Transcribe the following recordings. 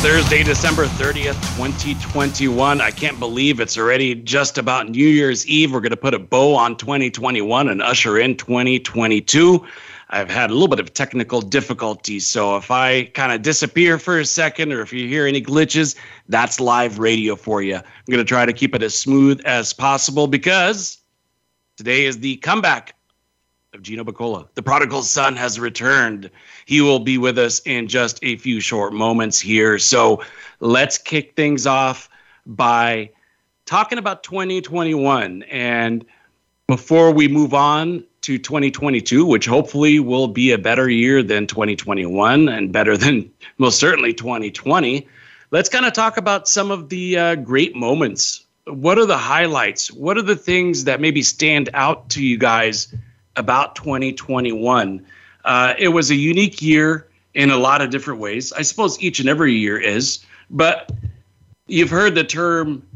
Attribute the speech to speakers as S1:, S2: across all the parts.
S1: Thursday, December 30th, 2021. I can't believe it's already just about New Year's Eve. We're going to put a bow on 2021 and usher in 2022. I've had a little bit of technical difficulties, so if I kind of disappear for a second or if you hear any glitches, that's live radio for you. I'm going to try to keep it as smooth as possible because today is the comeback of Gino Bacola. The prodigal son has returned. He will be with us in just a few short moments here. So let's kick things off by talking about 2021. And before we move on to 2022, which hopefully will be a better year than 2021 and better than most certainly 2020, let's kind of talk about some of the uh, great moments. What are the highlights? What are the things that maybe stand out to you guys? about 2021. Uh, it was a unique year in a lot of different ways. I suppose each and every year is, but you've heard the term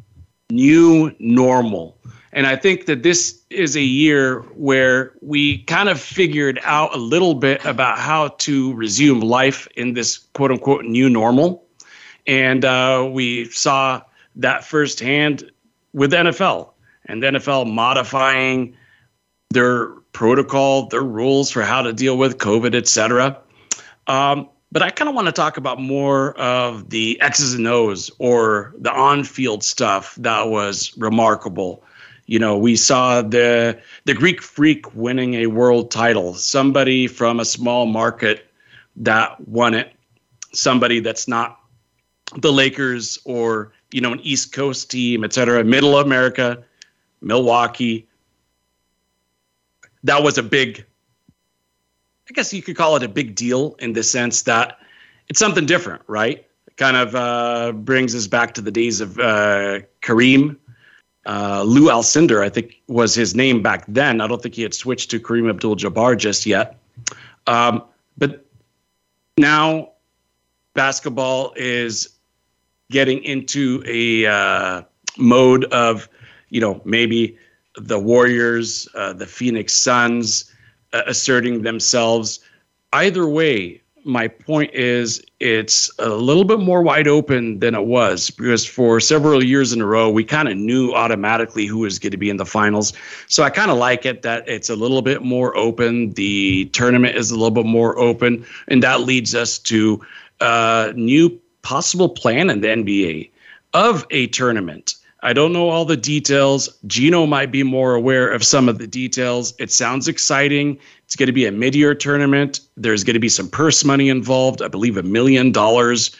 S1: new normal. And I think that this is a year where we kind of figured out a little bit about how to resume life in this quote unquote new normal. And uh, we saw that firsthand with NFL and NFL modifying their protocol, their rules for how to deal with COVID, et cetera. Um, but I kind of want to talk about more of the X's and O's or the on field stuff that was remarkable. You know, we saw the the Greek freak winning a world title, somebody from a small market that won it, somebody that's not the Lakers or, you know, an East Coast team, et cetera, middle America, Milwaukee that was a big, I guess you could call it a big deal in the sense that it's something different, right? It kind of uh, brings us back to the days of uh, Kareem. Uh, Lou Alcindor, I think, was his name back then. I don't think he had switched to Kareem Abdul Jabbar just yet. Um, but now basketball is getting into a uh, mode of, you know, maybe the Warriors, uh, the Phoenix Suns uh, asserting themselves. Either way, my point is it's a little bit more wide open than it was because for several years in a row we kind of knew automatically who was going to be in the finals so i kind of like it that it's a little bit more open the tournament is a little bit more open and that leads us to a uh, new possible plan in the nba of a tournament I don't know all the details. Gino might be more aware of some of the details. It sounds exciting. It's going to be a mid-year tournament. There's going to be some purse money involved. I believe a million dollars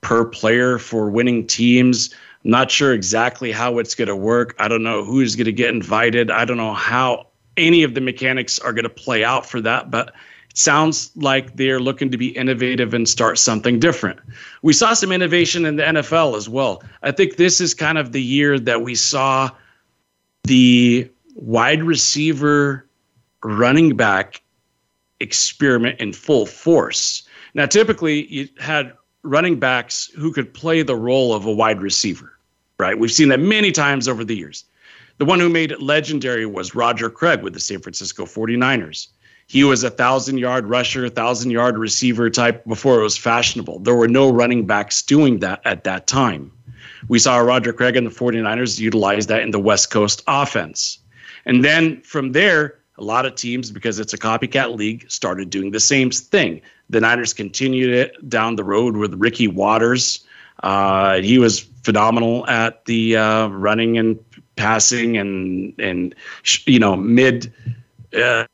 S1: per player for winning teams. I'm not sure exactly how it's going to work. I don't know who's going to get invited. I don't know how any of the mechanics are going to play out for that, but sounds like they're looking to be innovative and start something different. We saw some innovation in the NFL as well. I think this is kind of the year that we saw the wide receiver running back experiment in full force. Now, typically, you had running backs who could play the role of a wide receiver, right? We've seen that many times over the years. The one who made it legendary was Roger Craig with the San Francisco 49ers he was a thousand yard rusher, thousand yard receiver type before it was fashionable. There were no running backs doing that at that time. We saw Roger Craig and the 49ers utilize that in the West Coast offense. And then from there, a lot of teams, because it's a copycat league, started doing the same thing. The Niners continued it down the road with Ricky Watters. Uh, he was phenomenal at the uh, running and passing and and you know mid uh,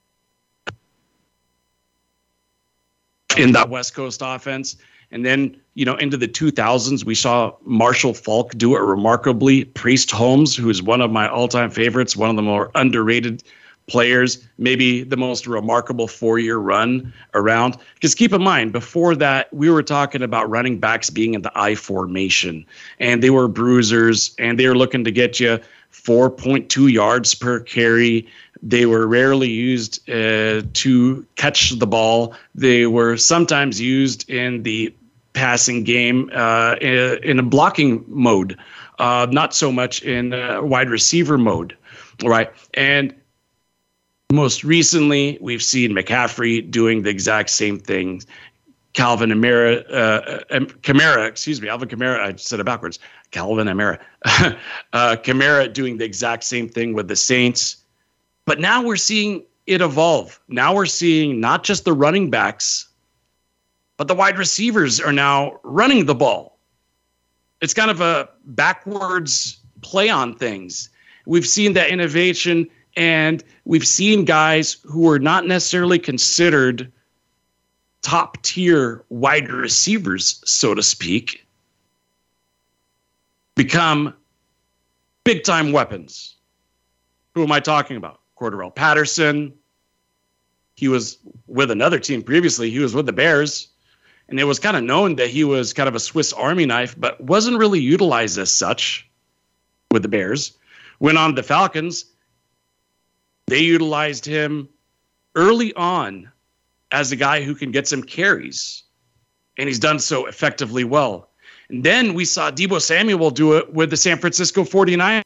S1: in that West Coast offense. And then, you know, into the 2000s, we saw Marshall Faulk do it remarkably. Priest Holmes, who is one of my all time favorites, one of the more underrated players, maybe the most remarkable four year run around. Because keep in mind, before that, we were talking about running backs being in the I formation, and they were bruisers, and they were looking to get you 4.2 yards per carry. They were rarely used uh, to catch the ball. They were sometimes used in the passing game uh, in a blocking mode, uh, not so much in wide receiver mode, right? And most recently, we've seen McCaffrey doing the exact same thing. Calvin Amira, uh, uh um, excuse me, Alvin Kamara, I said it backwards. Calvin Amira. uh, doing the exact same thing with the Saints. But now we're seeing it evolve. Now we're seeing not just the running backs, but the wide receivers are now running the ball. It's kind of a backwards play on things. We've seen that innovation and we've seen guys who are not necessarily considered top tier wide receivers, so to speak, become big time weapons. Who am I talking about? Cordarrelle Patterson. He was with another team previously. He was with the Bears, and it was kind of known that he was kind of a Swiss Army knife, but wasn't really utilized as such with the Bears. Went on to the Falcons. They utilized him early on as a guy who can get some carries, and he's done so effectively well. And then we saw Deebo Samuel do it with the San Francisco 49ers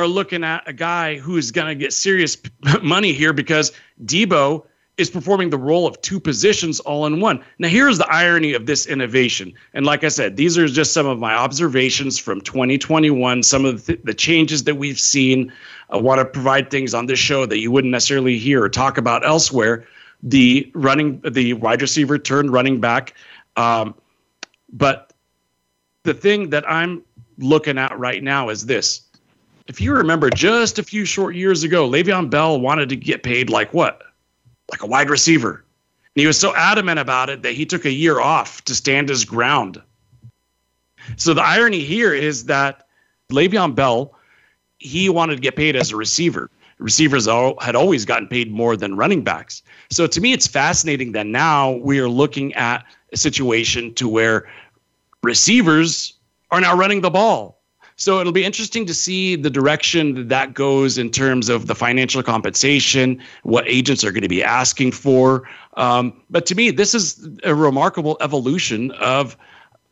S1: are looking at a guy who is going to get serious money here because Deebo is performing the role of two positions all in one. Now, here's the irony of this innovation. And like I said, these are just some of my observations from 2021, some of the, the changes that we've seen. I want to provide things on this show that you wouldn't necessarily hear or talk about elsewhere. The running, the wide receiver turned running back. Um, but the thing that I'm looking at right now is this if you remember just a few short years ago, Le'Veon Bell wanted to get paid like what? Like a wide receiver. And he was so adamant about it that he took a year off to stand his ground. So the irony here is that Le'Veon Bell, he wanted to get paid as a receiver. Receivers had always gotten paid more than running backs. So to me, it's fascinating that now we are looking at a situation to where receivers are now running the ball so it'll be interesting to see the direction that, that goes in terms of the financial compensation, what agents are going to be asking for. Um, but to me, this is a remarkable evolution of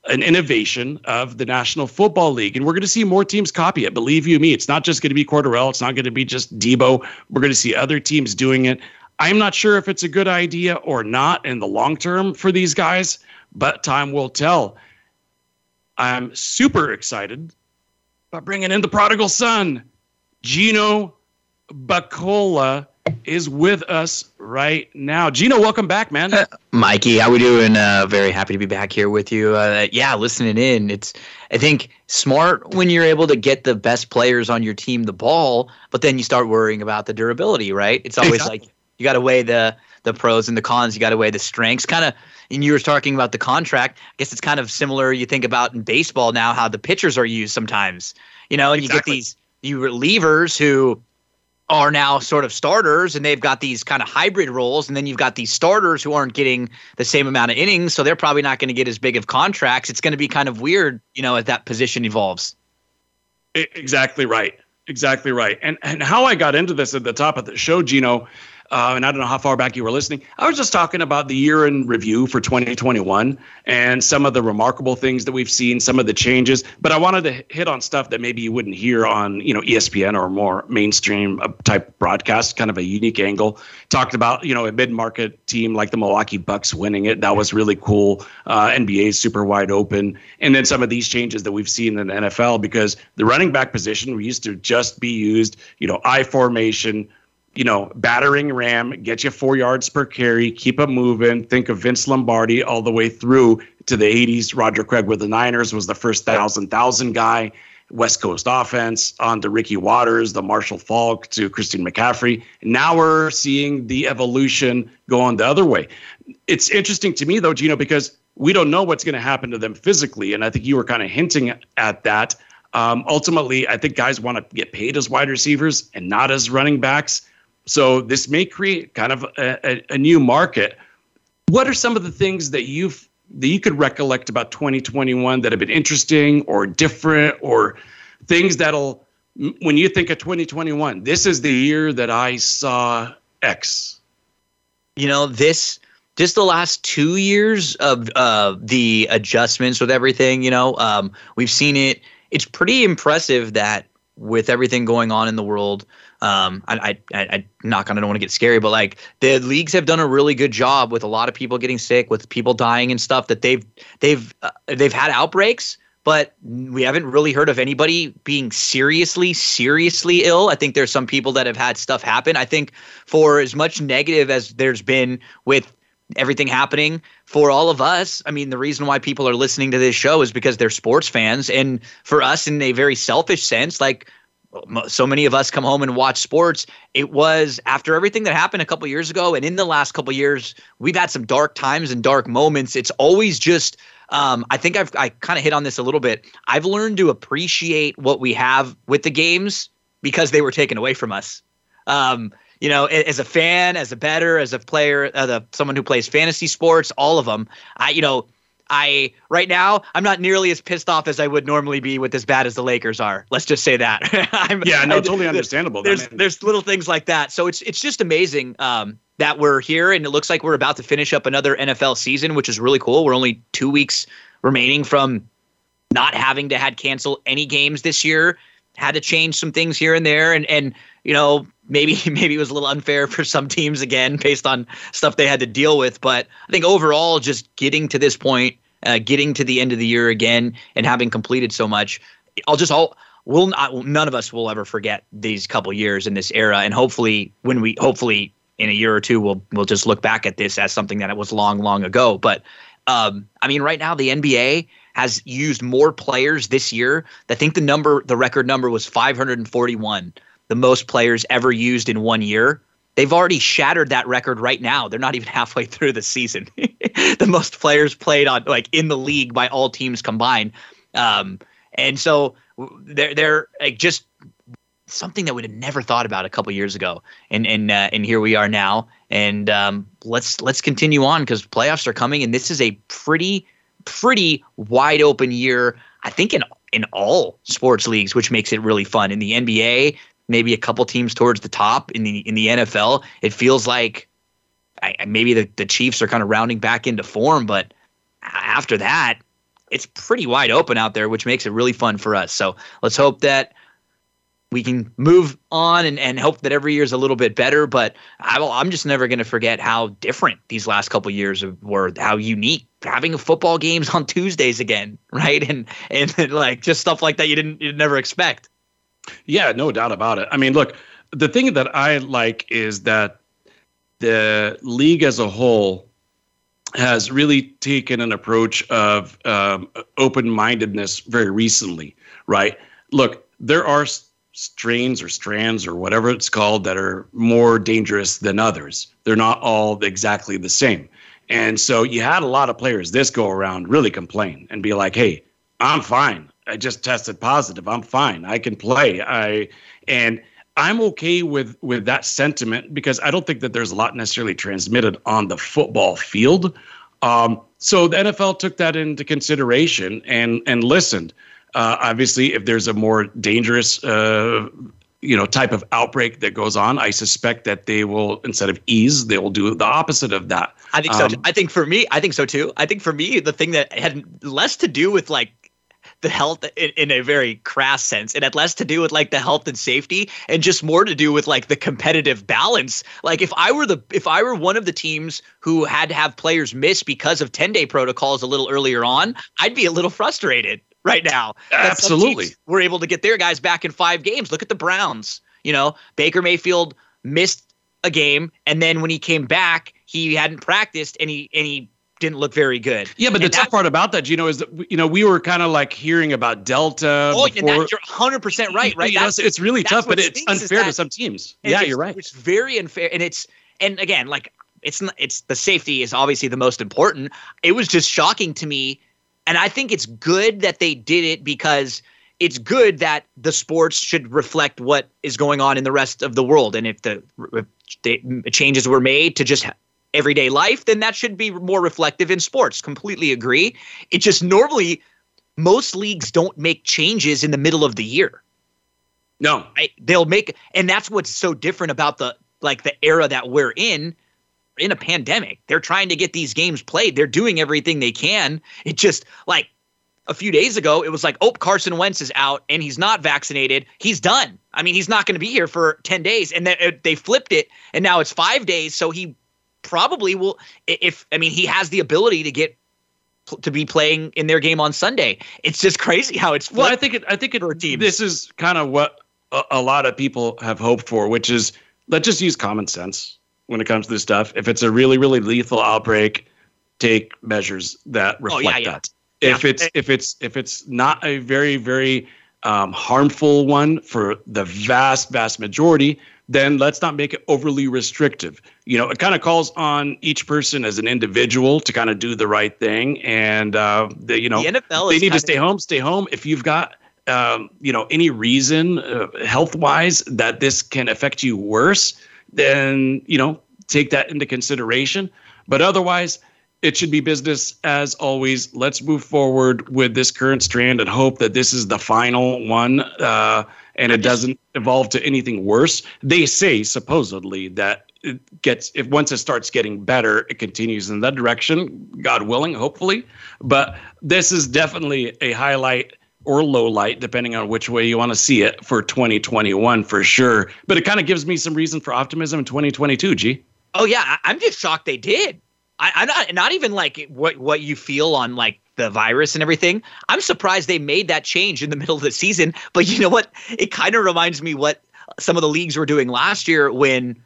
S1: an innovation of the National Football League. And we're going to see more teams copy it. Believe you me, it's not just going to be Cordarrelle. It's not going to be just Deebo. We're going to see other teams doing it. I'm not sure if it's a good idea or not in the long term for these guys, but time will tell. I'm super excited by bringing in the prodigal son. Gino Bacola is with us right now. Gino, welcome back, man. Uh,
S2: Mikey, how we doing? Uh, very happy to be back here with you. Uh, yeah, listening in. It's I think smart when you're able to get the best players on your team the ball, but then you start worrying about the durability, right? It's always exactly. like you got to weigh the the pros and the cons. You got to weigh the strengths. Kind of, and you were talking about the contract. I guess it's kind of similar. You think about in baseball now how the pitchers are used sometimes. You know, and exactly. you get these you relievers who are now sort of starters and they've got these kind of hybrid roles and then you've got these starters who aren't getting the same amount of innings so they're probably not going to get as big of contracts it's going to be kind of weird you know as that position evolves
S1: exactly right exactly right and and how i got into this at the top of the show gino uh, and I don't know how far back you were listening. I was just talking about the year in review for 2021 and some of the remarkable things that we've seen, some of the changes. But I wanted to hit on stuff that maybe you wouldn't hear on, you know, ESPN or more mainstream uh, type broadcast, kind of a unique angle. Talked about, you know, a mid-market team like the Milwaukee Bucks winning it. That was really cool. Uh, is super wide open, and then some of these changes that we've seen in the NFL because the running back position we used to just be used, you know, I formation you know, battering ram, get you four yards per carry, keep it moving. Think of Vince Lombardi all the way through to the 80s. Roger Craig with the Niners was the first thousand thousand guy. West Coast offense on to Ricky Watters, the Marshall Faulk to Christian McCaffrey. Now we're seeing the evolution go on the other way. It's interesting to me though, Gino, because we don't know what's going to happen to them physically, and I think you were kind of hinting at that. Um, ultimately, I think guys want to get paid as wide receivers and not as running backs so this may create kind of a, a, a new market. What are some of the things that you've that you could recollect about 2021 that have been interesting or different or things that'll when you think of 2021 this is the year that i saw x
S2: you know this just the last two years of uh, the adjustments with everything you know um, we've seen it it's pretty impressive that with everything going on in the world um, I, I, I knock on, I don't want to get scary, but like the leagues have done a really good job with a lot of people getting sick, with people dying and stuff that they've they've uh, they've had outbreaks, but we haven't really heard of anybody being seriously seriously ill i think there's some people that have had stuff happen i think for as much negative as there's been with everything happening for all of us i mean the reason why people are listening to this show is because they're sports fans and for us in a very selfish sense like so many of us come home and watch sports. It was after everything that happened a couple years ago, and in the last couple years, we've had some dark times and dark moments. It's always just. Um, I think I've I kind of hit on this a little bit. I've learned to appreciate what we have with the games because they were taken away from us. Um, you know, as a fan, as a better, as a player, as uh, a, someone who plays fantasy sports, all of them. I, you know, I right now I'm not nearly as pissed off as I would normally be with as bad as the Lakers are. Let's just say that.
S1: yeah, no, I, totally understandable.
S2: There's there's little things like that. So it's it's just amazing um, that we're here, and it looks like we're about to finish up another NFL season, which is really cool. We're only two weeks remaining from not having to had cancel any games this year. Had to change some things here and there, and and you know maybe maybe it was a little unfair for some teams again based on stuff they had to deal with. But I think overall, just getting to this point uh, getting to the end of the year again and having completed so much. I'll just all will not, none of us will ever forget these couple years in this era, and hopefully when we hopefully in a year or two we'll we'll just look back at this as something that it was long long ago. But um, I mean, right now the NBA has used more players this year. I think the number the record number was 541, the most players ever used in one year they've already shattered that record right now. They're not even halfway through the season. the most players played on like in the league by all teams combined. Um, and so they're they're like just something that we'd have never thought about a couple years ago. And and uh, and here we are now. And um, let's let's continue on because playoffs are coming, and this is a pretty pretty wide open year. I think in in all sports leagues, which makes it really fun. In the NBA, maybe a couple teams towards the top in the in the NFL. It feels like I, maybe the, the Chiefs are kind of rounding back into form, but after that, it's pretty wide open out there, which makes it really fun for us. So let's hope that we can move on and, and hope that every year is a little bit better. But I will, I'm just never going to forget how different these last couple years were, how unique having football games on Tuesdays again, right? And and like just stuff like that you didn't you never expect.
S1: Yeah, no doubt about it. I mean, look, the thing that I like is that the league as a whole has really taken an approach of um, open mindedness very recently, right? Look, there are strains or strands or whatever it's called that are more dangerous than others. They're not all exactly the same. And so you had a lot of players this go around really complain and be like, hey, I'm fine. I just tested positive. I'm fine. I can play. I and I'm okay with with that sentiment because I don't think that there's a lot necessarily transmitted on the football field. Um, so the NFL took that into consideration and and listened. Uh, obviously, if there's a more dangerous uh, you know type of outbreak that goes on, I suspect that they will instead of ease, they will do the opposite of that.
S2: I think so. Um, I think for me, I think so too. I think for me, the thing that had less to do with like the health in, in, a very crass sense. It had less to do with like the health and safety and just more to do with like the competitive balance. Like if I were the if I were one of the teams who had to have players miss because of 10-day protocols a little earlier on, I'd be a little frustrated right now.
S1: Absolutely.
S2: We're able to get their guys back in 5 games. Look at the Browns, you know, Baker Mayfield missed a game and then when he came back, he hadn't practiced and he and he didn't look very good.
S1: Yeah, but and the tough part about that, you know, is that you know we were kind of like hearing about Delta.
S2: Oh, before. you're 100 percent right, right? You know,
S1: it's really tough, but it's unfair to some teams. Yeah, you're right.
S2: It's very unfair, and it's and again, like it's not, it's the safety is obviously the most important. It was just shocking to me, and I think it's good that they did it because it's good that the sports should reflect what is going on in the rest of the world, and if the if changes were made to just everyday life, then that should be more reflective in sports. Completely agree. It just normally most leagues don't make changes in the middle of the year.
S1: No,
S2: I, they'll make, and that's what's so different about the like the era that we're in. In a pandemic, they're trying to get these games played. They're doing everything they can. It just like a few days ago, it was like, oh, Carson Wentz is out and he's not vaccinated. He's done. I mean, he's not going to be here for 10 days. And then uh, they flipped it and now it's five days. So he probably will if I mean he has the ability to get to be playing in their game on Sunday. It's just crazy how it's.
S1: Well, I think it, I think it, teams. this is kind of what a, a lot of people have hoped for, which is let's just use common sense when it comes to this stuff. If it's a really really lethal outbreak, take measures that reflect oh, yeah, yeah. that. Yeah. If it's if it's if it's not a very very um, harmful one for the vast vast majority, then let's not make it overly restrictive. You know, it kind of calls on each person as an individual to kind of do the right thing, and uh, the, you know, the NFL they need to stay of- home. Stay home if you've got um, you know any reason uh, health wise that this can affect you worse. Then you know, take that into consideration. But otherwise, it should be business as always. Let's move forward with this current strand and hope that this is the final one. Uh, and it doesn't evolve to anything worse. They say supposedly that it gets if once it starts getting better, it continues in that direction, God willing, hopefully. But this is definitely a highlight or low light, depending on which way you want to see it for 2021 for sure. But it kind of gives me some reason for optimism in 2022. G.
S2: Oh yeah, I'm just shocked they did. I, am not not even like what what you feel on like the virus and everything. I'm surprised they made that change in the middle of the season. But you know what? It kind of reminds me what some of the leagues were doing last year when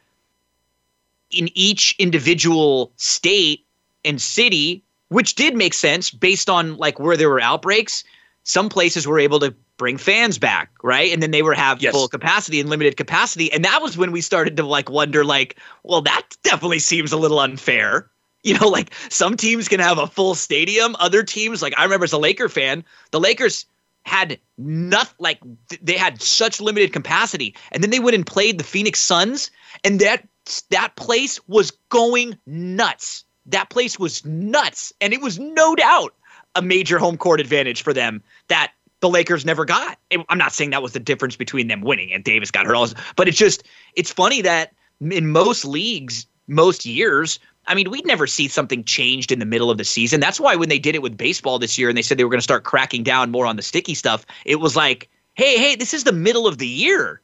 S2: in each individual state and city, which did make sense based on like where there were outbreaks, some places were able to bring fans back, right? And then they were have yes. full capacity and limited capacity. And that was when we started to like wonder like, well, that definitely seems a little unfair you know, like some teams can have a full stadium. Other teams, like I remember as a Laker fan, the Lakers had nothing like th- they had such limited capacity and then they went and played the phoenix suns and that that place was going nuts that place was nuts and it was no doubt a major home court advantage for them that the lakers never got i'm not saying that was the difference between them winning and davis got hurt but it's just it's funny that in most leagues most years I mean, we'd never see something changed in the middle of the season. That's why when they did it with baseball this year and they said they were going to start cracking down more on the sticky stuff, it was like, hey, hey, this is the middle of the year.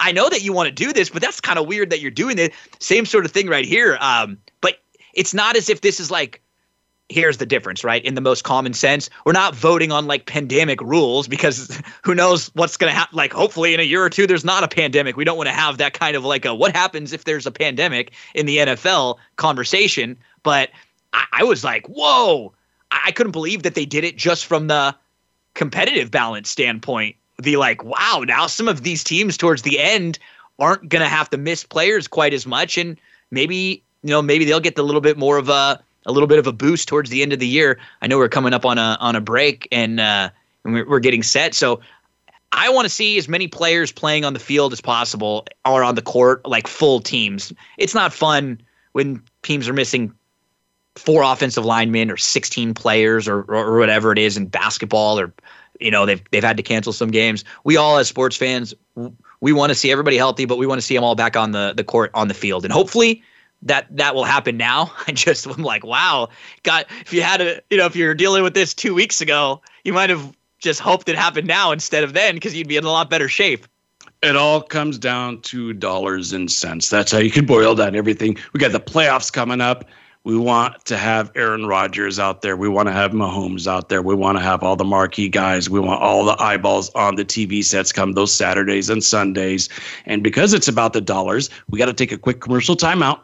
S2: I know that you want to do this, but that's kind of weird that you're doing it. Same sort of thing right here. Um, but it's not as if this is like here's the difference, right? In the most common sense, we're not voting on like pandemic rules because who knows what's going to happen. Like, hopefully, in a year or two, there's not a pandemic. We don't want to have that kind of like a what happens if there's a pandemic in the NFL conversation. But I, I was like, whoa, I-, I couldn't believe that they did it just from the competitive balance standpoint. The like, wow, now some of these teams towards the end aren't going to have to miss players quite as much. And maybe, you know, maybe they'll get a little bit more of a, a little bit of a boost towards the end of the year. I know we're coming up on a on a break and uh, and we're, we're getting set. So I want to see as many players playing on the field as possible or on the court, like full teams. It's not fun when teams are missing four offensive linemen or 16 players or, or whatever it is in basketball or you know they've they've had to cancel some games. We all as sports fans we want to see everybody healthy, but we want to see them all back on the the court on the field. And hopefully that that will happen now. I just I'm like, wow, God, if you had a you know if you're dealing with this two weeks ago, you might have just hoped it happened now instead of then because you'd be in a lot better shape.
S1: It all comes down to dollars and cents. That's how you can boil down everything. We got the playoffs coming up. We want to have Aaron Rodgers out there. We want to have Mahomes out there. We want to have all the marquee guys. We want all the eyeballs on the TV sets come those Saturdays and Sundays. And because it's about the dollars, we got to take a quick commercial timeout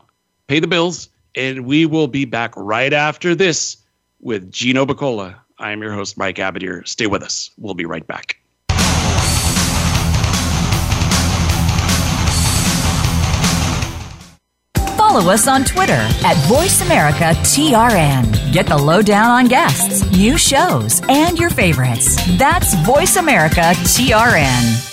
S1: pay the bills, and we will be back right after this with Gino Bacola. I am your host, Mike Abadir. Stay with us. We'll be right back.
S3: Follow us on Twitter at VoiceAmericaTRN. Get the lowdown on guests, new shows, and your favorites. That's VoiceAmericaTRN.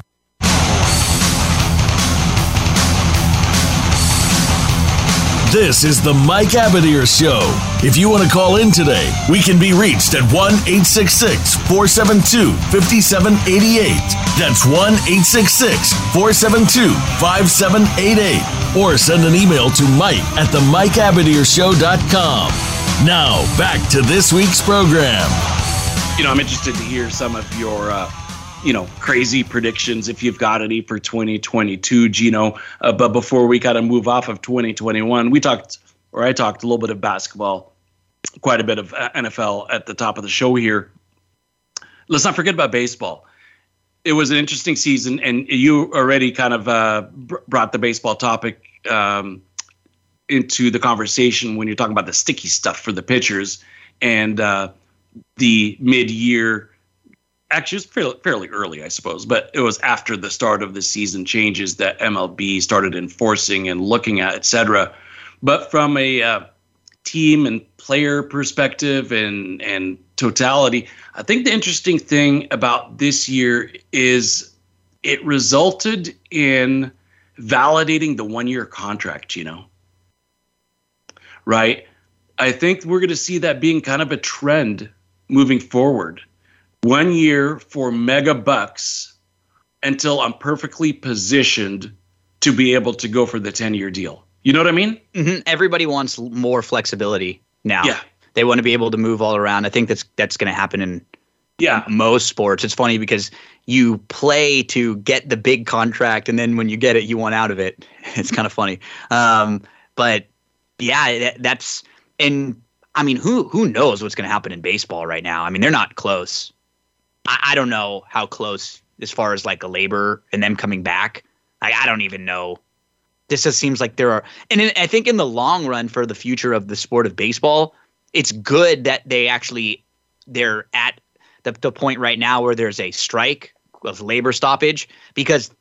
S4: This is the Mike Abadir Show. If you want to call in today, we can be reached at 1 866 472 5788. That's 1 866 472 5788. Or send an email to Mike at the Mike Show.com. Now, back to this week's program.
S1: You know, I'm interested to hear some of your. Uh you know, crazy predictions if you've got any for 2022, Gino. Uh, but before we kind of move off of 2021, we talked, or I talked a little bit of basketball, quite a bit of uh, NFL at the top of the show here. Let's not forget about baseball. It was an interesting season, and you already kind of uh, brought the baseball topic um, into the conversation when you're talking about the sticky stuff for the pitchers and uh, the mid year actually it was fairly early, I suppose, but it was after the start of the season changes that MLB started enforcing and looking at, et cetera. But from a uh, team and player perspective and and totality, I think the interesting thing about this year is it resulted in validating the one year contract, you know. Right? I think we're going to see that being kind of a trend moving forward one year for mega bucks until I'm perfectly positioned to be able to go for the 10 year deal. You know what I mean? Mm-hmm.
S2: Everybody wants more flexibility now. Yeah. They want to be able to move all around. I think that's that's going to happen in
S1: yeah
S2: most sports. It's funny because you play to get the big contract, and then when you get it, you want out of it. It's kind of funny. Um, but yeah, that, that's and I mean, who who knows what's going to happen in baseball right now? I mean, they're not close. I, I don't know how close as far as like a labor and them coming back. I don't even know. This just seems like there are, and in, I think in the long run for the future of the sport of baseball, it's good that they actually they're at the, the point right now where there's a strike of labor stoppage because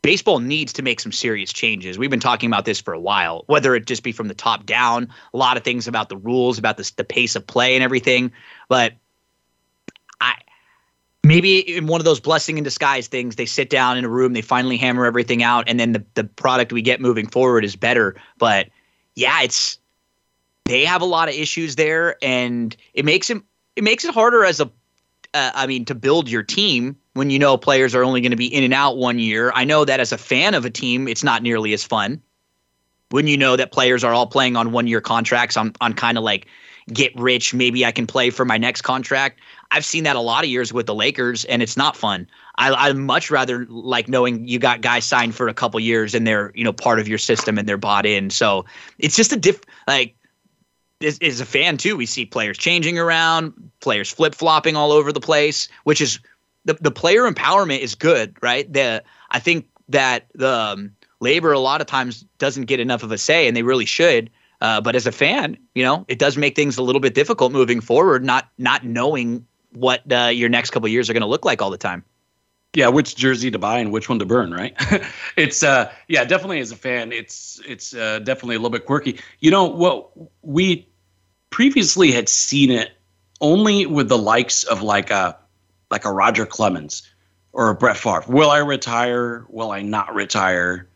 S2: baseball needs to make some serious changes. We've been talking about this for a while, whether it just be from the top down, a lot of things about the rules, about the the pace of play and everything. But I, maybe in one of those blessing in disguise things they sit down in a room they finally hammer everything out and then the, the product we get moving forward is better but yeah it's they have a lot of issues there and it makes it it makes it harder as a uh, I mean to build your team when you know players are only going to be in and out one year i know that as a fan of a team it's not nearly as fun when you know that players are all playing on one year contracts on on kind of like get rich maybe i can play for my next contract I've seen that a lot of years with the Lakers, and it's not fun. I, would much rather like knowing you got guys signed for a couple years and they're you know part of your system and they're bought in. So it's just a diff like as, as a fan too. We see players changing around, players flip flopping all over the place, which is the the player empowerment is good, right? The I think that the um, labor a lot of times doesn't get enough of a say, and they really should. Uh, but as a fan, you know, it does make things a little bit difficult moving forward, not not knowing what uh, your next couple years are going to look like all the time.
S1: Yeah, which jersey to buy and which one to burn, right? it's uh, yeah, definitely as a fan, it's it's uh, definitely a little bit quirky. You know what we previously had seen it only with the likes of like a uh, like a Roger Clemens or a Brett Favre. Will I retire? Will I not retire?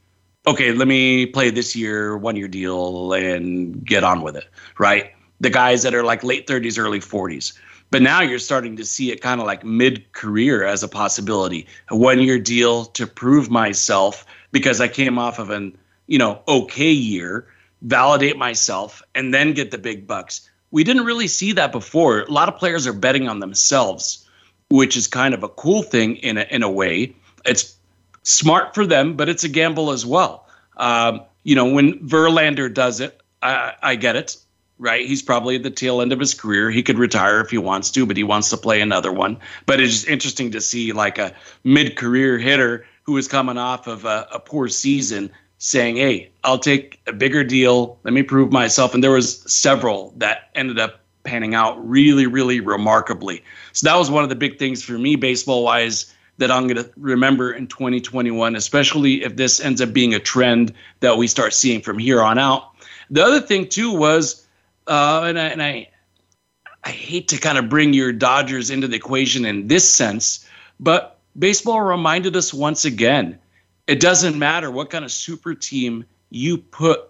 S1: Okay, let me play this year, one year deal, and get on with it, right? The guys that are like late 30s, early 40s. But now you're starting to see it kind of like mid career as a possibility. A one year deal to prove myself because I came off of an, you know, okay year, validate myself, and then get the big bucks. We didn't really see that before. A lot of players are betting on themselves, which is kind of a cool thing in a, in a way. It's smart for them, but it's a gamble as well. Um, you know, when Verlander does it, I, I get it right? He's probably at the tail end of his career. He could retire if he wants to, but he wants to play another one. But it's just interesting to see like a mid-career hitter who is coming off of a, a poor season saying, "Hey, I'll take a bigger deal. Let me prove myself." And there was several that ended up panning out really, really remarkably. So that was one of the big things for me baseball-wise that I'm going to remember in 2021, especially if this ends up being a trend that we start seeing from here on out. The other thing too was uh, and I, and I I hate to kind of bring your Dodgers into the equation in this sense, but baseball reminded us once again it doesn't matter what kind of super team you put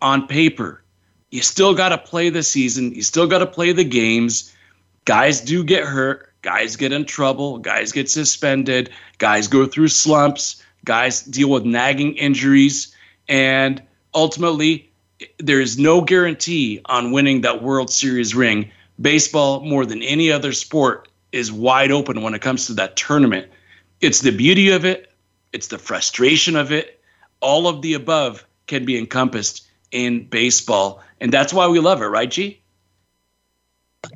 S1: on paper. You still got to play the season. You still got to play the games. Guys do get hurt. Guys get in trouble. Guys get suspended. Guys go through slumps. Guys deal with nagging injuries. And ultimately, there is no guarantee on winning that World Series ring. Baseball, more than any other sport, is wide open when it comes to that tournament. It's the beauty of it, it's the frustration of it. All of the above can be encompassed in baseball. And that's why we love it, right,
S2: G?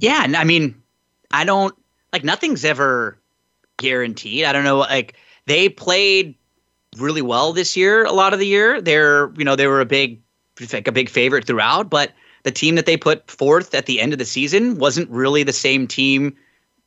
S2: Yeah. And I mean, I don't like nothing's ever guaranteed. I don't know. Like they played really well this year, a lot of the year. They're, you know, they were a big like a big favorite throughout, but the team that they put forth at the end of the season wasn't really the same team,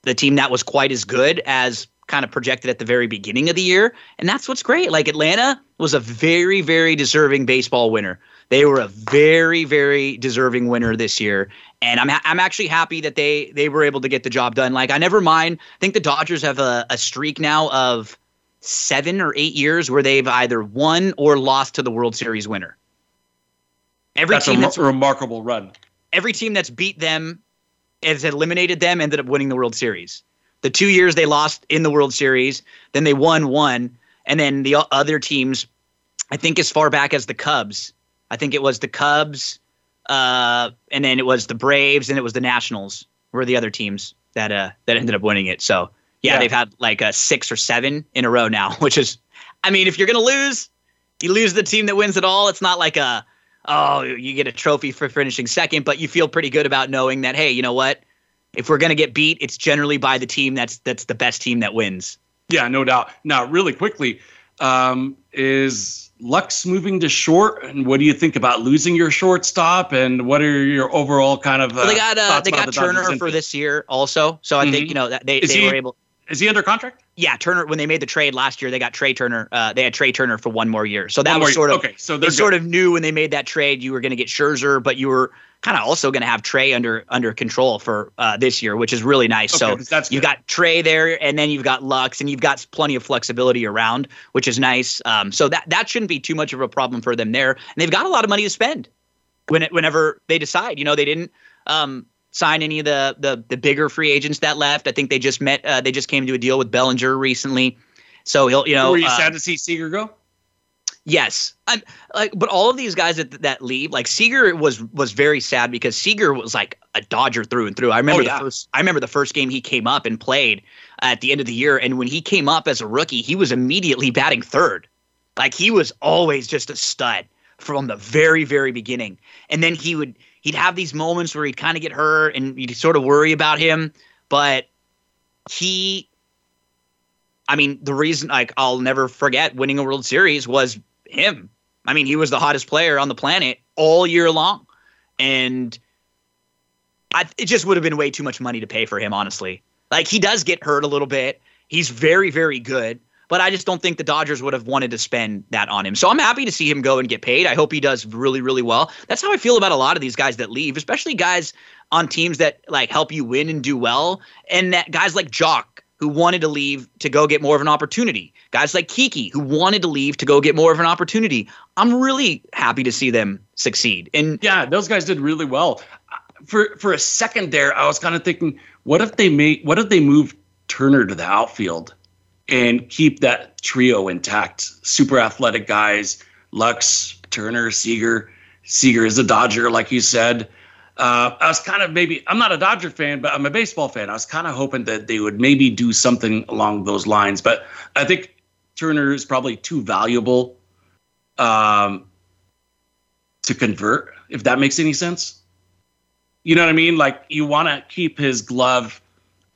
S2: the team that was quite as good as kind of projected at the very beginning of the year. And that's what's great. Like Atlanta was a very, very deserving baseball winner. They were a very, very deserving winner this year. And I'm, ha- I'm actually happy that they they were able to get the job done. Like I never mind. I think the Dodgers have a, a streak now of seven or eight years where they've either won or lost to the World Series winner
S1: every that's team a that's a remarkable run.
S2: Every team that's beat them, has eliminated them, ended up winning the World Series. The two years they lost in the World Series, then they won one, and then the other teams, I think as far back as the Cubs, I think it was the Cubs, uh, and then it was the Braves, and it was the Nationals were the other teams that uh, that ended up winning it. So yeah, yeah. they've had like a six or seven in a row now, which is, I mean, if you're gonna lose, you lose the team that wins it all. It's not like a oh, you get a trophy for finishing second, but you feel pretty good about knowing that, hey, you know what? If we're gonna get beat, it's generally by the team that's that's the best team that wins.
S1: Yeah, no doubt. Now, really quickly, um, is Lux moving to short, and what do you think about losing your shortstop? And what are your overall kind of?
S2: Uh, well, they
S1: uh,
S2: got uh, they got the Turner Dodgers for this year also, so I mm-hmm. think you know that they, they
S1: he,
S2: were able.
S1: Is he under contract?
S2: Yeah, Turner. When they made the trade last year, they got Trea Turner. Uh, they had Trea Turner for one more year. So that was sort year. of okay. So they sort of knew when they made that trade you were going to get Scherzer, but you were kind of also going to have Trea under under control for uh, this year, which is really nice. Okay, so that's you've got Trea there, and then you've got Lux, and you've got plenty of flexibility around, which is nice. Um, so that that shouldn't be too much of a problem for them there, and they've got a lot of money to spend when it, whenever they decide. You know, they didn't. Um, sign any of the the, the bigger free agents that left. I think they just met. Uh, they just came to a deal with Bellinger recently. So he'll, you know. Were
S1: you uh, sad to see Seager go?
S2: Yes, I'm like, but all of these guys that that leave, like Seager was was very sad because Seager was like a Dodger through and through. I remember oh, yeah. the first, I remember the first game he came up and played at the end of the year, and when he came up as a rookie, he was immediately batting third. Like he was always just a stud from the very very beginning, and then he would he'd have these moments where he'd kind of get hurt and you'd sort of worry about him. But he, I mean, the reason like I'll never forget winning a World Series was him. I mean, he was the hottest player on the planet all year long, and I, it just would have been way too much money to pay for him, honestly. Like he does get hurt a little bit. He's very, very good but I just don't think the Dodgers would have wanted to spend that on him. So I'm happy to see him go and get paid. I hope he does really, really well. That's how I feel about a lot of these guys that leave, especially guys on teams that like help you win and do well. And that guys like Joc, who wanted to leave to go get more of an opportunity, guys like Kiki, who wanted to leave to go get more of an opportunity. I'm really happy to see them succeed. And
S1: yeah, those guys did really well. For for a second there, I was kind of thinking, what if they made what if they moved Turner to the outfield? and keep that trio intact. Super athletic guys, Lux, Turner, Seager. Seager is a Dodger, like you said. Uh, I was kind of maybe, I'm not a Dodger fan, but I'm a baseball fan. I was kind of hoping that they would maybe do something along those lines. But I think Turner is probably too valuable um, to convert, if that makes any sense. You know what I mean? Like, you want to keep his glove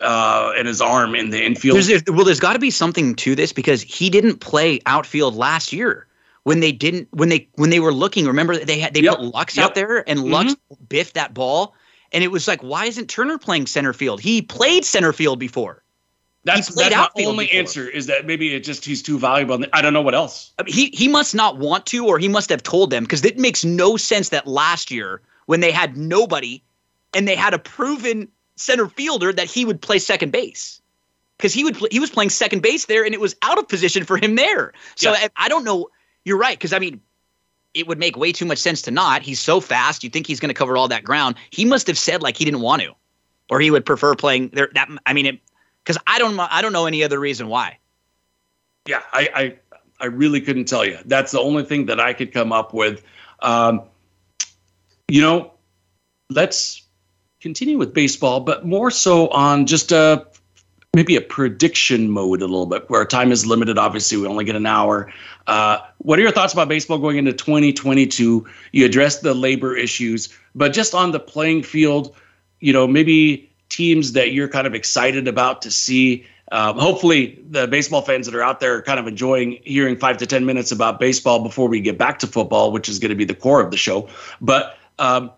S1: uh, and his arm in the infield.
S2: There's, there's, well, there's got to be something to this because he didn't play outfield last year when they didn't when they when they were looking. Remember they had they yep. put Lux yep. out there and mm-hmm. Lux mm-hmm. biffed that ball, and it was like, why isn't Turner playing center field? He played center field before.
S1: That's, that's my only before. answer is that maybe it just he's too valuable. I don't know what else.
S2: I mean, he he must not want to, or he must have told them because it makes no sense that last year when they had nobody and they had a proven center fielder that he would play second base because he would he was playing second base there and it was out of position for him there. So yeah. I, I, don't know. You're right because I mean, it would make way too much sense to not. He's so fast. You think he's going to cover all that ground? He must have said like he didn't want to, or he would prefer playing there. That I mean, because I don't I don't know any other reason why.
S1: Yeah, I, I I really couldn't tell you. That's the only thing that I could come up with. Um, you know, let's continue with baseball, but more so on just a uh, maybe a prediction mode a little bit, where time is limited. Obviously, we only get an hour. Uh, what are your thoughts about baseball going into 2022? You addressed the labor issues, but just on the playing field, you know, maybe teams that you're kind of excited about to see. Um, hopefully, the baseball fans that are out there are kind of enjoying hearing five to 10 minutes about baseball before we get back to football, which is going to be the core of the show. But um,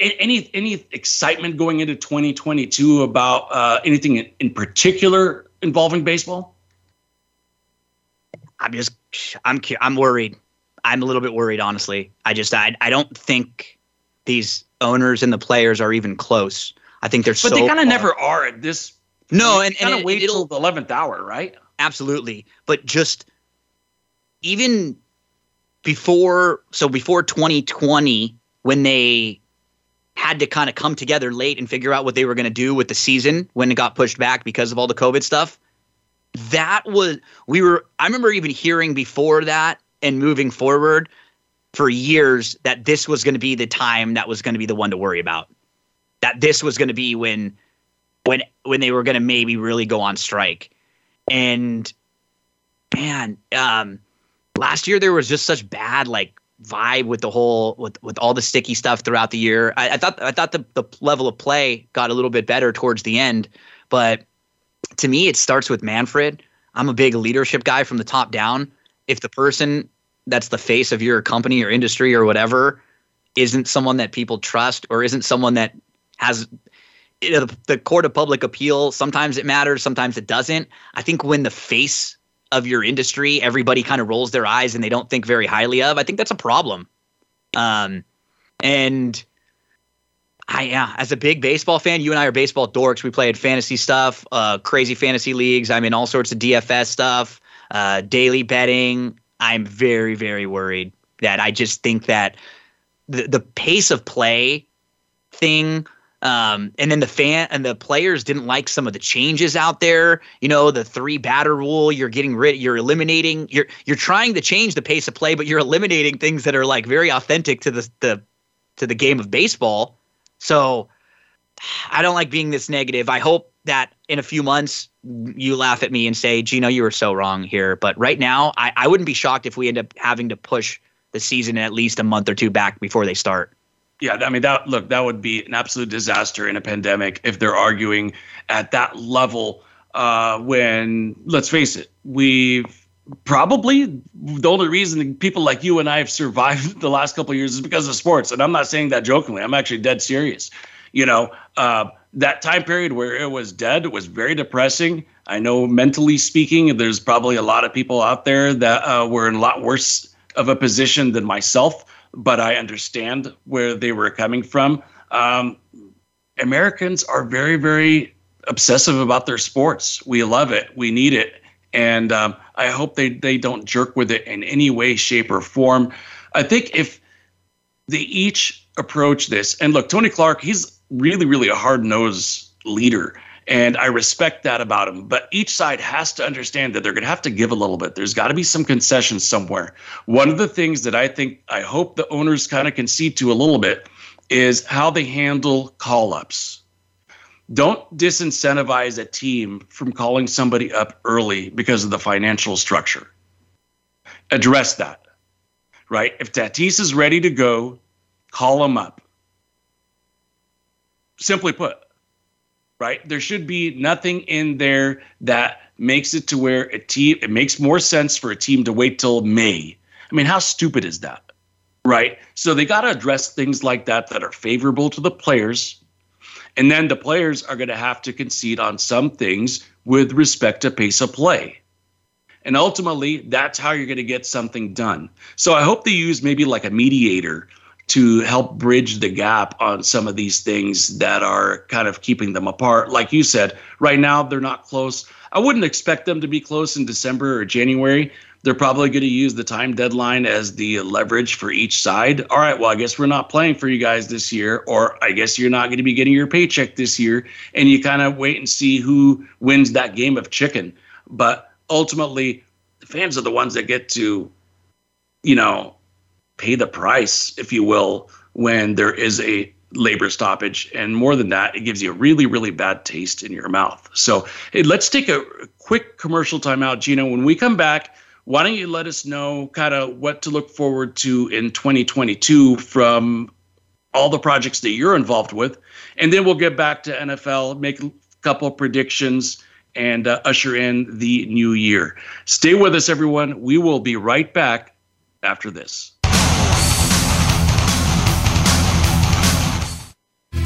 S1: any any excitement going into 2022 about uh, anything in, in particular involving baseball?
S2: I'm just I'm I'm worried. I'm a little bit worried, honestly. I just I I don't think these owners and the players are even close. I think they're but
S1: so. But they kind of never are at this. No, and, and wait till the eleventh hour, right?
S2: Absolutely, but just even before, so before 2020, when they had to kind of come together late and figure out what they were going to do with the season when it got pushed back because of all the COVID stuff. That was, we were, I remember even hearing before that and moving forward for years that this was going to be the time that was going to be the one to worry about. That this was going to be when, when, when they were going to maybe really go on strike. And man, um, last year there was just such bad like vibe with the whole with with all the sticky stuff throughout the year. I, I, thought I thought the the level of play got a little bit better towards the end, but to me it starts with Manfred. I'm a big leadership guy from the top down. If the person that's the face of your company or industry or whatever isn't someone that people trust or isn't someone that has you know, the, the court of public appeal, sometimes it matters, sometimes it doesn't. I think when the face of your industry everybody kind of rolls their eyes and they don't think very highly of i think that's a problem um and I yeah, as a big baseball fan, you and I are baseball dorks. We played fantasy stuff, uh, crazy fantasy leagues. I'm in all sorts of DFS stuff, uh, daily betting. I'm very very worried that I just think that the the pace of play thing um, and then the fan and the players didn't like some of the changes out there. You know, the three batter rule. You're getting rid. You're eliminating. You're you're trying to change the pace of play, but you're eliminating things that are like very authentic to the the to the game of baseball. So I don't like being this negative. I hope that in a few months you laugh at me and say, Gino, you were so wrong here. But right now, I, I wouldn't be shocked if we end up having to push the season at least a month or two back before they start.
S1: Yeah, I mean that look, that would be an absolute disaster in a pandemic if they're arguing at that level uh, when let's face it, we've probably the only reason people like you and I have survived the last couple years is because of sports. And I'm not saying that jokingly. I'm actually dead serious. You know, uh, that time period where it was dead was very depressing. I know mentally speaking, there's probably a lot of people out there that uh, were in a lot worse of a position than myself but I understand where they were coming from. Um, Americans are very, very obsessive about their sports. We love it. We need it. And um, I hope they, they don't jerk with it in any way, shape, or form. I think if they each approach this, and look, Tony Clark, he's really, really a hard nosed leader. And I respect that about him. But each side has to understand that they're going to have to give a little bit. There's got to be some concessions somewhere. One of the things that I think, I hope the owners kind of concede to a little bit is how they handle call ups. Don't disincentivize a team from calling somebody up early because of the financial structure. Address that, right? If Tatis is ready to go, call him up. Simply put, right? There should be nothing in there that makes it to where a team it makes more sense for a team to wait till May. I mean, how stupid is that? Right? So they got to address things like that that are favorable to the players. And then the players are going to have to concede on some things with respect to pace of play. And ultimately, that's how you're going to get something done. So I hope they use maybe like a mediator to help bridge the gap on some of these things that are kind of keeping them apart. Like you said, right now they're not close. I wouldn't expect them to be close in December or January. They're probably going to use the time deadline as the leverage for each side. All right, well, I guess we're not playing for you guys this year, or I guess you're not going to be getting your paycheck this year. And you kind of wait and see who wins that game of chicken. But ultimately, the fans are the ones that get to, you know, pay the price, if you will, when there is a labor stoppage. And more than that, it gives you a really, really bad taste in your mouth. So hey, let's take a quick commercial timeout, Gino. When we come back, why don't you let us know kind of what to look forward to in 2022 from all the projects that you're involved with? And then we'll get back to NFL, make a couple predictions, and uh, usher in the new year. Stay with us, everyone. We will be right back after this.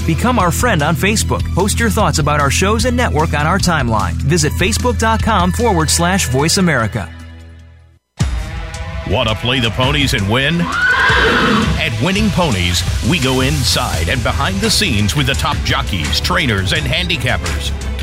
S5: Become our friend on Facebook. Post your thoughts about our shows and network on our timeline. Visit facebook.com forward slash voice America. Want to play the ponies and win? At Winning Ponies, we go inside and behind the scenes with the top jockeys, trainers, and handicappers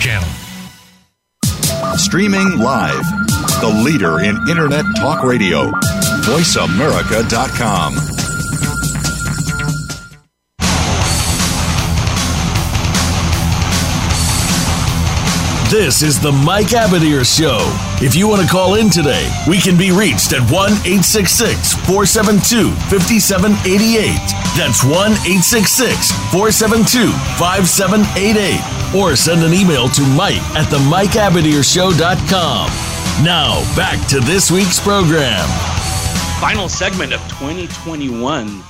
S5: Channel. Streaming live, the leader in Internet Talk Radio, VoiceAmerica.com. This is the Mike Abadir Show. If you want to call in today, we can be reached at 1 866 472 5788. That's 1 866 472 5788 or send an email to Mike at the MikeAbadirShow.com. Now, back to this week's program.
S1: Final segment of 2021.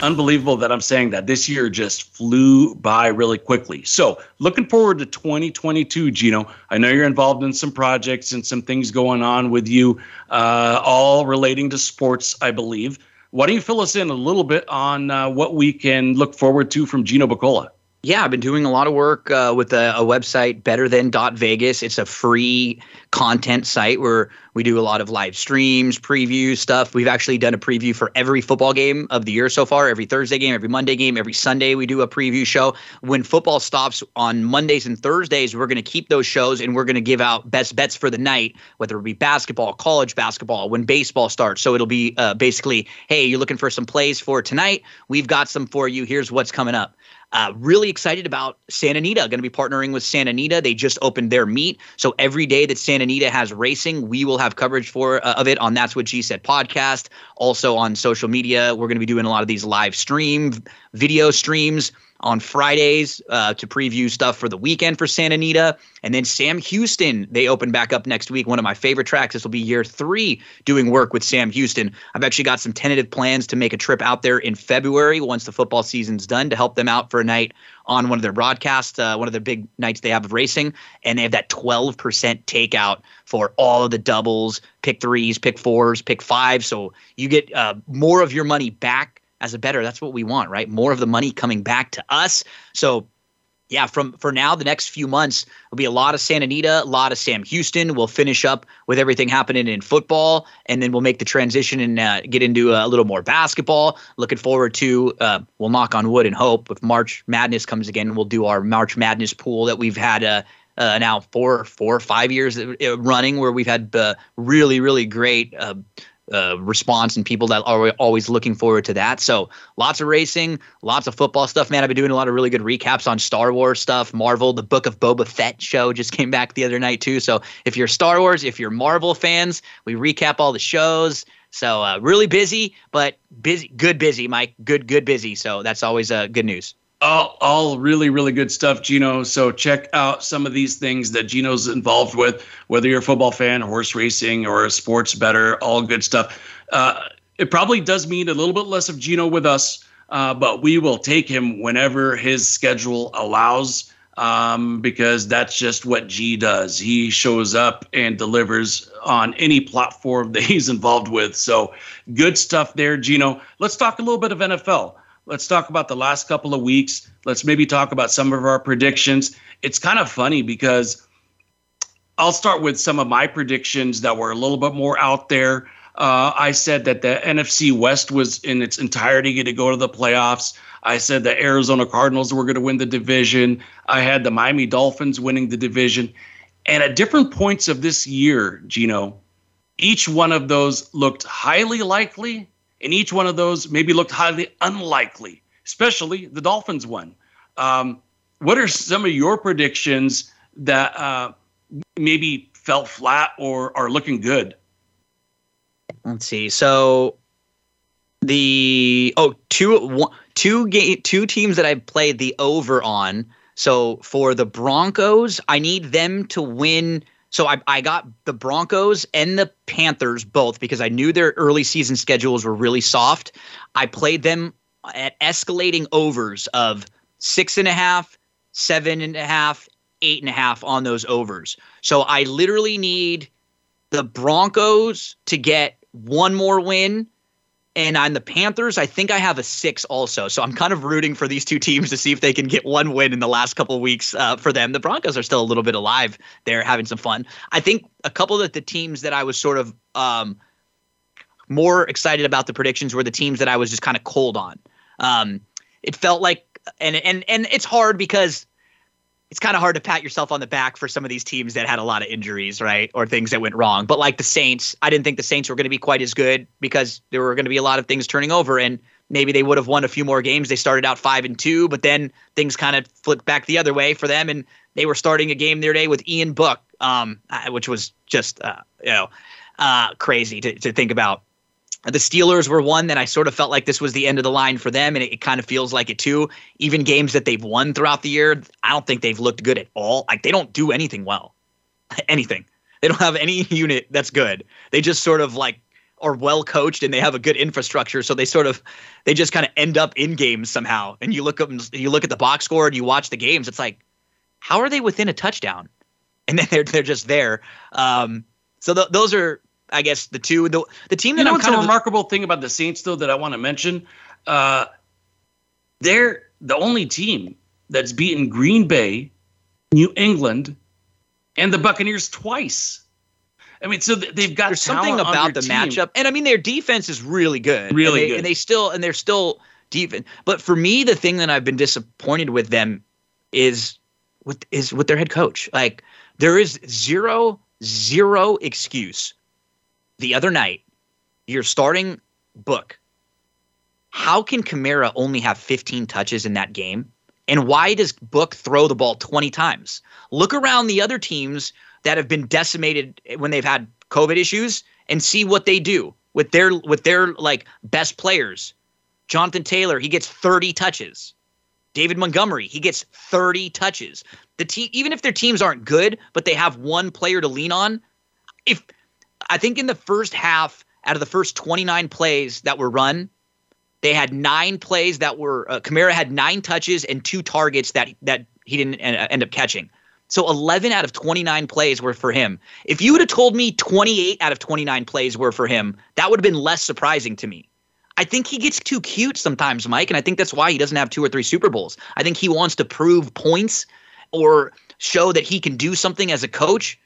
S1: Unbelievable that I'm saying that. This year just flew by really quickly. So, looking forward to 2022, Gino. I know you're involved in some projects and some things going on with you, uh, all relating to sports, I believe. Why don't you fill us in a little bit on uh, what we can look forward to from Gino Bacola?
S2: Yeah, I've been doing a lot of work uh, with a, a website, Better Than Vegas. It's a free content site where we do a lot of live streams, preview stuff. We've actually done a preview for every football game of the year so far. Every Thursday game, every Monday game, every Sunday we do a preview show. When football stops on Mondays and Thursdays, we're going to keep those shows and we're going to give out best bets for the night, whether it be basketball, college basketball, when baseball starts. So it'll be uh, basically, hey, you're looking for some plays for tonight. We've got some for you. Here's what's coming up. Uh, really excited about Santa Anita. Going to be partnering with Santa Anita. They just opened their meet, so every day that Santa Anita has racing, we will have coverage for uh, of it on That's What She Said podcast. Also on social media, we're going to be doing a lot of these live stream video streams on Fridays uh, to preview stuff for the weekend for Santa Anita. And then Sam Houston, they open back up next week. One of my favorite tracks. This will be year three doing work with Sam Houston. I've actually got some tentative plans to make a trip out there in February once the football season's done to help them out for a night on one of their broadcasts, uh, one of their big nights they have of racing. And they have that 12% takeout for all of the doubles, pick threes, pick fours, pick fives. So you get uh, more of your money back as a better, that's what we want, right? More of the money coming back to us. So yeah, from for now, the next few months will be a lot of Santa Anita, a lot of Sam Houston. We'll finish up with everything happening in football, and then we'll make the transition and uh, get into a little more basketball. Looking forward to, uh, we'll knock on wood and hope if March Madness comes again, we'll do our March Madness pool that we've had uh, uh, now four, four or five years uh, running, where we've had uh, really, really great uh, uh, response and people that are always looking forward to that. So lots of racing, lots of football stuff, man. I've been doing a lot of really good recaps on Star Wars stuff, Marvel, the Book of Boba Fett show just came back the other night too. So if you're Star Wars, if you're Marvel fans, we recap all the shows. So uh, really busy, but busy, good busy, Mike. Good, good busy. So that's always uh, good news
S1: all, all really, really good stuff, Gino. So check out some of these things that Gino's involved with, whether you're a football fan, horse racing, or a sports better, all good stuff. Uh, it probably does mean a little bit less of Gino with us, uh, but we will take him whenever his schedule allows um, because that's just what G does. He shows up and delivers on any platform that he's involved with. So good stuff there, Gino. Let's talk a little bit of NFL. Let's talk about the last couple of weeks. Let's maybe talk about some of our predictions. It's kind of funny because I'll start with some of my predictions that were a little bit more out there. Uh, I said that the NFC West was in its entirety going to go to the playoffs. I said the Arizona Cardinals were going to win the division. I had the Miami Dolphins winning the division. And at different points of this year, Gino, each one of those looked highly likely and each one of those maybe looked highly unlikely, especially the Dolphins one. Um, what are some of your predictions that uh, maybe fell flat or are looking good?
S2: Let's see. So the oh two one, two game two teams that I've played the over on. So for the Broncos, I need them to win so I, I got the Broncos and the Panthers both because I knew their early season schedules were really soft. I played them at escalating overs of six and a half, seven and a half, eight and a half on those overs. So I literally need the Broncos to get one more win and on the Panthers, I think I have a six also. So I'm kind of rooting for these two teams to see if they can get one win in the last couple weeks uh, for them. The Broncos are still a little bit alive. They're having some fun. I think a couple of the teams that I was sort of um, more excited about the predictions were the teams that I was just kind of cold on. Um, it felt like, and and and it's hard because it's kind of hard to pat yourself on the back for some of these teams that had a lot of injuries, right? Or things that went wrong. But like the Saints, I didn't think the Saints were going to be quite as good because there were going to be a lot of things turning over and maybe they would have won a few more games. They started out 5 and 2, but then things kind of flipped back the other way for them and they were starting a game the other day with Ian Book, um, which was just uh, you know, uh, crazy to, to think about the Steelers were one that I sort of felt like this was the end of the line for them, and it, it, kind of feels like it too. Even games that they've won throughout the year, I don't think they've looked good at all. Like they don't do anything well, anything. They don't have any unit that's good. They just sort of like are well coached and they have a good infrastructure, so they sort of they just kind of end up in games somehow. And you look up, and you look at the box score, and you watch the games. It's like, how are they within a touchdown? And then they're they're just there. Um, so th- those are I guess the two the the team that you
S1: know
S2: I'm kind a
S1: remarkable thing about the Saints though that I want to mention, uh, they're the only team that's beaten Green Bay, New England, and the Buccaneers twice. I mean, so they've got There's something about the team. matchup,
S2: and I mean their defense is really good, really and they, good, and they still and they're still defense. But for me, the thing that I've been disappointed with them is with is with their head coach. Like there is zero zero excuse the other night, your starting book. How can Kamara only have 15 touches in that game? And why does Book throw the ball 20 times? Look around the other teams that have been decimated when they've had COVID issues and see what they do with their with their like best players. Jonathan Taylor, he gets 30 touches. David Montgomery, he gets 30 touches. The team even if their teams aren't good, but they have one player to lean on, if I think in the first half, out of the first 29 plays that were run, they had nine plays that were uh, Kamara had nine touches and two targets that that he didn't uh, end up catching. So 11 out of 29 plays were for him. If you would have told me 28 out of 29 plays were for him, that would have been less surprising to me. I think he gets too cute sometimes, Mike, and I think that's why he doesn't have two or three Super Bowls. I think he wants to prove points or show that he can do something as a coach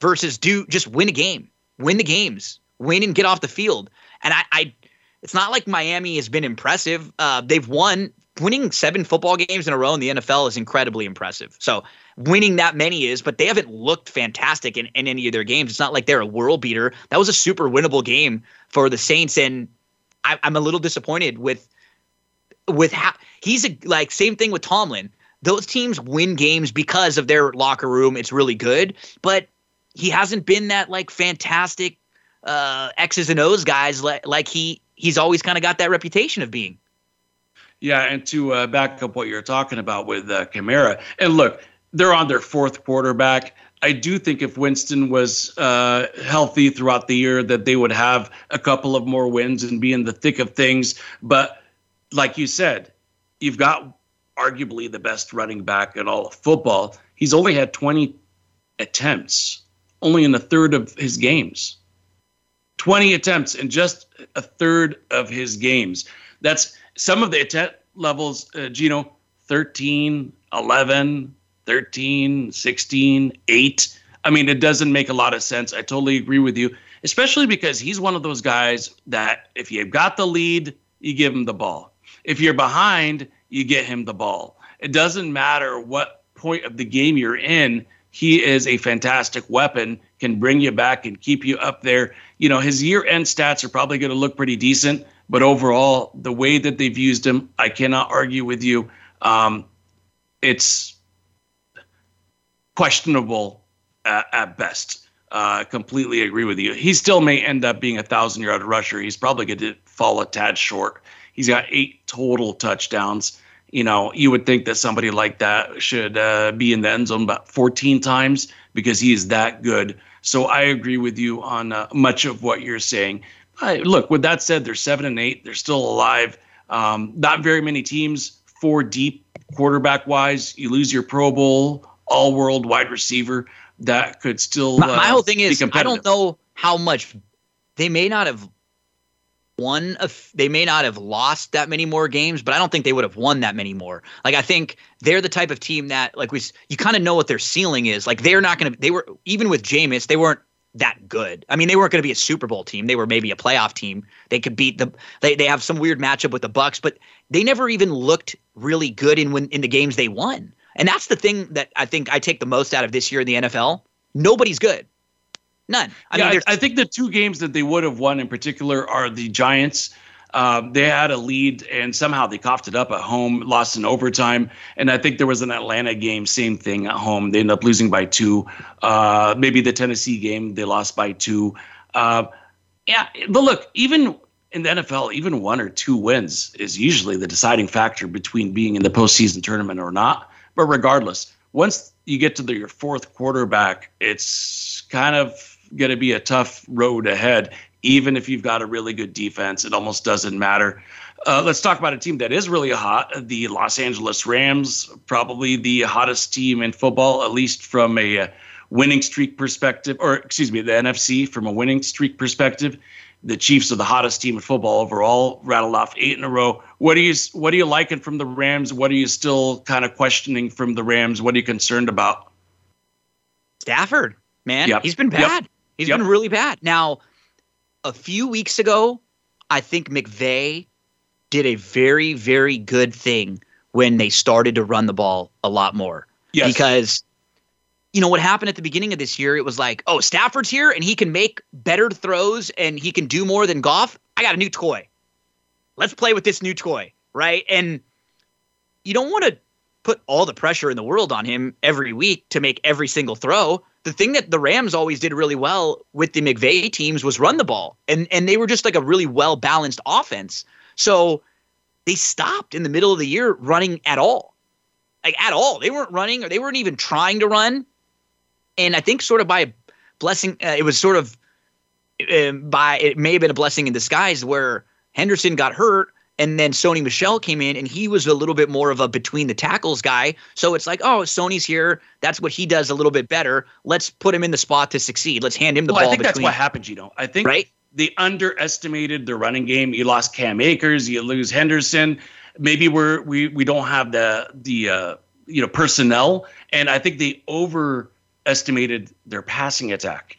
S2: versus do just win a game win the games, win and get off the field. And I, I it's not like Miami has been impressive. Uh, they've won. Winning seven football games in a row in the NFL is incredibly impressive. So winning that many is, but they haven't looked fantastic in, in any of their games. It's not like they're a world beater. That was a super winnable game for the Saints, and I, I'm a little disappointed with with how he's a, like same thing with Tomlin. Those teams win games because of their locker room. It's really good, but he hasn't been that like fantastic uh, X's and O's guys like like he he's always kind of got that reputation of being.
S1: Yeah, and to uh, back up what you're talking about with uh, and look, they're on their fourth quarterback. I do think if Winston was uh, healthy throughout the year, that they would have a couple of more wins and be in the thick of things. But like you said, you've got arguably the best running back in all of football. He's only had 20 attempts only in a third of his games. 20 attempts in just a third of his games. That's some of the attempt levels, uh, Gino, 13, 11, 13, 16, 8. I mean, it doesn't make a lot of sense. I totally agree with you, especially because he's one of those guys that if you've got the lead, you give him the ball. If you're behind, you get him the ball. It doesn't matter what point of the game you're in, he is a fantastic weapon, can bring you back and keep you up there. You know, his year end stats are probably going to look pretty decent, but overall, the way that they've used him, I cannot argue with you. Um, it's questionable at, at best. Uh, completely agree with you. He still may end up being a thousand yard rusher. He's probably going to fall a tad short. He's got eight total touchdowns you know, you would think that somebody like that should uh, be in the end zone about 14 times because he is that good. So I agree with you on uh, much of what you're saying. look, with that said, they're seven and eight. They're still alive. Um, not very many teams four deep quarterback wise. You lose your Pro Bowl All World wide receiver that could still. Uh, my, my,
S2: uh, whole thing is
S1: I
S2: don't know how much they may not have won a f- they may not have lost that many more games but i don't think they would have won that many more like i think they're the type of team that like we you kind of know what their ceiling is like they're not going to they were even with Jameis they weren't that good. I mean, they weren't going to be a Super Bowl team. They were maybe a playoff team. They could beat the they they have some weird matchup with the Bucs, but they never even looked really good in when in the games they won. And that's the thing that I think I take the most out of this year in the NFL. Nobody's good. None.
S1: I yeah, mean, I, I, think the two games that they would have won in particular are the Giants. Um, they had a lead and somehow they coughed it up at home, lost in overtime. And I think there was an Atlanta game, same thing at home. They ended up losing by two. Uh, maybe the Tennessee game, they lost by two. Uh, yeah, but look, even in the NFL, even one or two wins is usually the deciding factor between being in the postseason tournament or not. But regardless, once you get to the, your fourth quarterback, it's kind of going to be a tough road ahead. Even if you've got a really good defense, it almost doesn't matter. Uh, let's talk about a team that is really hot the Los Angeles Rams, probably the hottest team in football, at least from a uh, winning streak perspective, or excuse me, the NFC from a winning streak perspective. The Chiefs are the hottest team in football overall. Rattled off eight in a row. What are you What are you liking from the Rams? What are you still kind of questioning from the Rams? What are you concerned about?
S2: Stafford, man, yep. he's been bad. Yep. He's yep. been really bad. Now, a few weeks ago, I think McVay did a very, very good thing when they started to run the ball a lot more. Yes. Because you know what happened at the beginning of this year? It was like, oh, Stafford's here and he can make better throws and he can do more than golf. I got a new toy. Let's play with this new toy, right? And you don't want to put all the pressure in the world on him every week to make every single throw the thing that the Rams always did really well with the McVay teams was run the ball, and and they were just like a really well balanced offense. So they stopped in the middle of the year running at all, like at all. They weren't running, or they weren't even trying to run. And I think sort of by blessing, uh, it was sort of uh, by it may have been a blessing in disguise where Henderson got hurt, and then Sony Michel came in, and he was a little bit more of a between the tackles guy. So it's like, oh, Sony's here. That's what he does a little bit better. Let's put him in the spot to succeed. Let's hand him the
S1: well,
S2: ball. I
S1: think between. that's what happened, you know. I think right? they underestimated the running game. You lost Cam Akers. You lose Henderson. Maybe we're we we don't have the the uh, you know personnel, and I think they overestimated their passing attack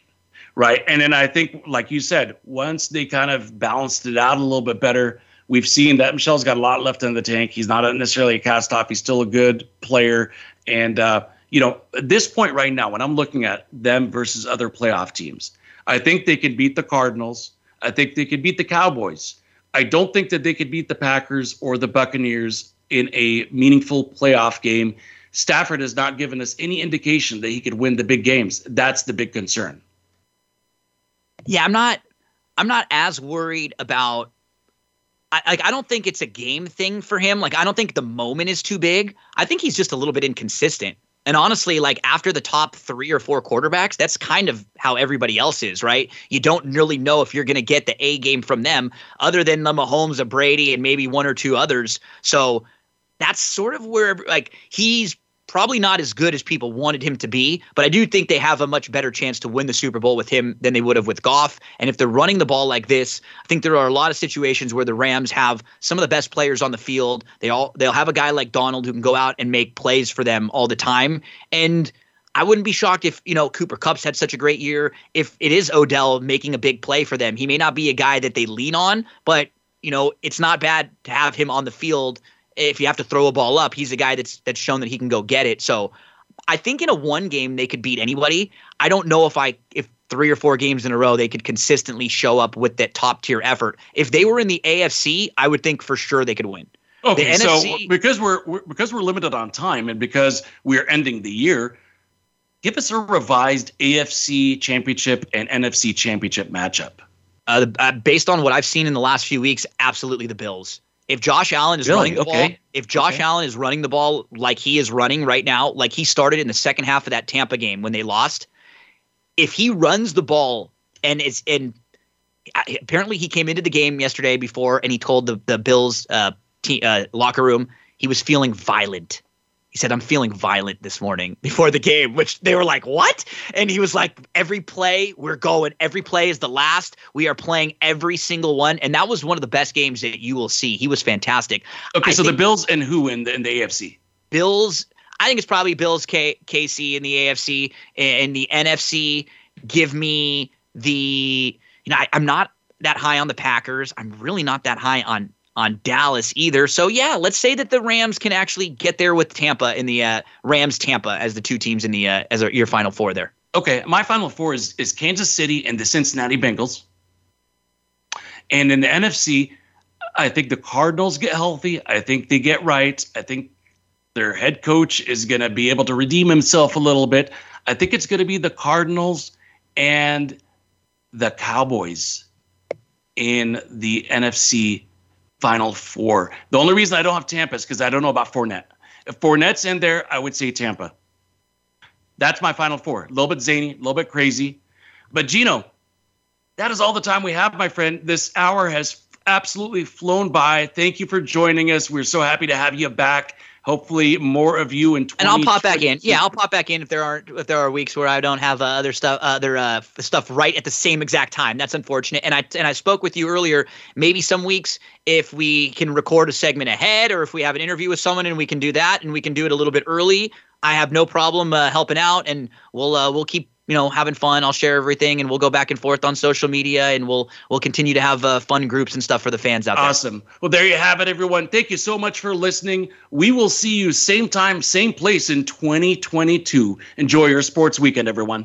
S1: right? And then I think, like you said, once they kind of balanced it out a little bit better, We've seen that Michel's got a lot left in the tank. He's not necessarily a cast off. He's still a good player. And, uh, you know, at this point right now, when I'm looking at them versus other playoff teams, I think they can beat the Cardinals. I think they could beat the Cowboys. I don't think that they could beat the Packers or the Buccaneers in a meaningful playoff game. Stafford has not given us any indication that he could win the big games. That's the big concern.
S2: Yeah, I'm not I'm not as worried about I, like I don't think it's a game thing for him. Like I don't think the moment is too big. I think he's just a little bit inconsistent. And honestly, like after the top three or four quarterbacks, that's kind of how everybody else is, right? You don't really know if you're going to get the A game from them, other than the Mahomes, a Brady, and maybe one or two others. So that's sort of where like he's probably not as good as people wanted him to be, but I do think they have a much better chance to win the Super Bowl with him than they would have with Goff. And if they're running the ball like this, I think there are a lot of situations where the Rams have some of the best players on the field. They all they'll have a guy like Donald who can go out and make plays for them all the time. And I wouldn't be shocked if, you know, Cooper Kupp's had such a great year. If it is Odell making a big play for them, he may not be a guy that they lean on, but you know, it's not bad to have him on the field if you have to throw a ball up, he's a guy that's that's shown that he can go get it. So I think in a one game they could beat anybody. I don't know if I if three or four games in a row they could consistently show up with that top tier effort. If they were in the AFC, I would think for sure they could win.
S1: Okay, the so because we're, we're because we're limited on time and because we're ending the year, give us a revised AFC championship and NFC championship matchup.
S2: Uh, uh, based on what I've seen in the last few weeks, absolutely the Bills. If Josh Allen
S1: is
S2: really? running the
S1: okay.
S2: ball, if Josh okay. Allen is running the ball like he is running right now, like he started in the second half of that Tampa game when they lost, if he runs the ball and it's and apparently he came into the game yesterday before and he told the the Bills uh, uh, locker room he was feeling violent he said, I'm feeling violent this morning before the game, which they were like, What? And he was like, Every play, we're going. Every play is the last. We are playing every single one. And that was one of the best games that you will see. He was fantastic.
S1: Okay, I so the Bills and who in the, in the AFC?
S2: Bills. I think it's probably Bills, K- KC in the AFC. In the NFC, give me the. You know, I, I'm not that high on the Packers. I'm really not that high on on Dallas either. So yeah, let's say that the Rams can actually get there with Tampa in the uh, Rams Tampa as the two teams in the uh, as your final four there.
S1: Okay, my final four is is Kansas City and the Cincinnati Bengals. And in the NFC, I think the Cardinals get healthy. I think they get right. I think their head coach is going to be able to redeem himself a little bit. I think it's going to be the Cardinals and the Cowboys in the NFC Final Four. The only reason I don't have Tampa is because I don't know about Fournette. If Fournette's in there, I would say Tampa. That's my Final Four. A little bit zany, a little bit crazy. But Gino, that is all the time we have, my friend. This hour has absolutely flown by. Thank you for joining us. We're so happy to have you back. Hopefully, more of you in. 20-
S2: and I'll pop back in. Yeah, I'll pop back in if there aren't if there are weeks where I don't have uh, other stuff other uh, stuff right at the same exact time. That's unfortunate. And I and I spoke with you earlier. Maybe some weeks if we can record a segment ahead, or if we have an interview with someone and we can do that, and we can do it a little bit early. I have no problem uh, helping out, and we'll uh, we'll keep you know having fun. I'll share everything, and we'll go back and forth on social media, and we'll we'll continue to have uh, fun groups and stuff for the fans out
S1: there. Awesome. Well, there you have it, everyone. Thank you so much for listening. We will see you same time, same place in 2022. Enjoy your sports weekend, everyone.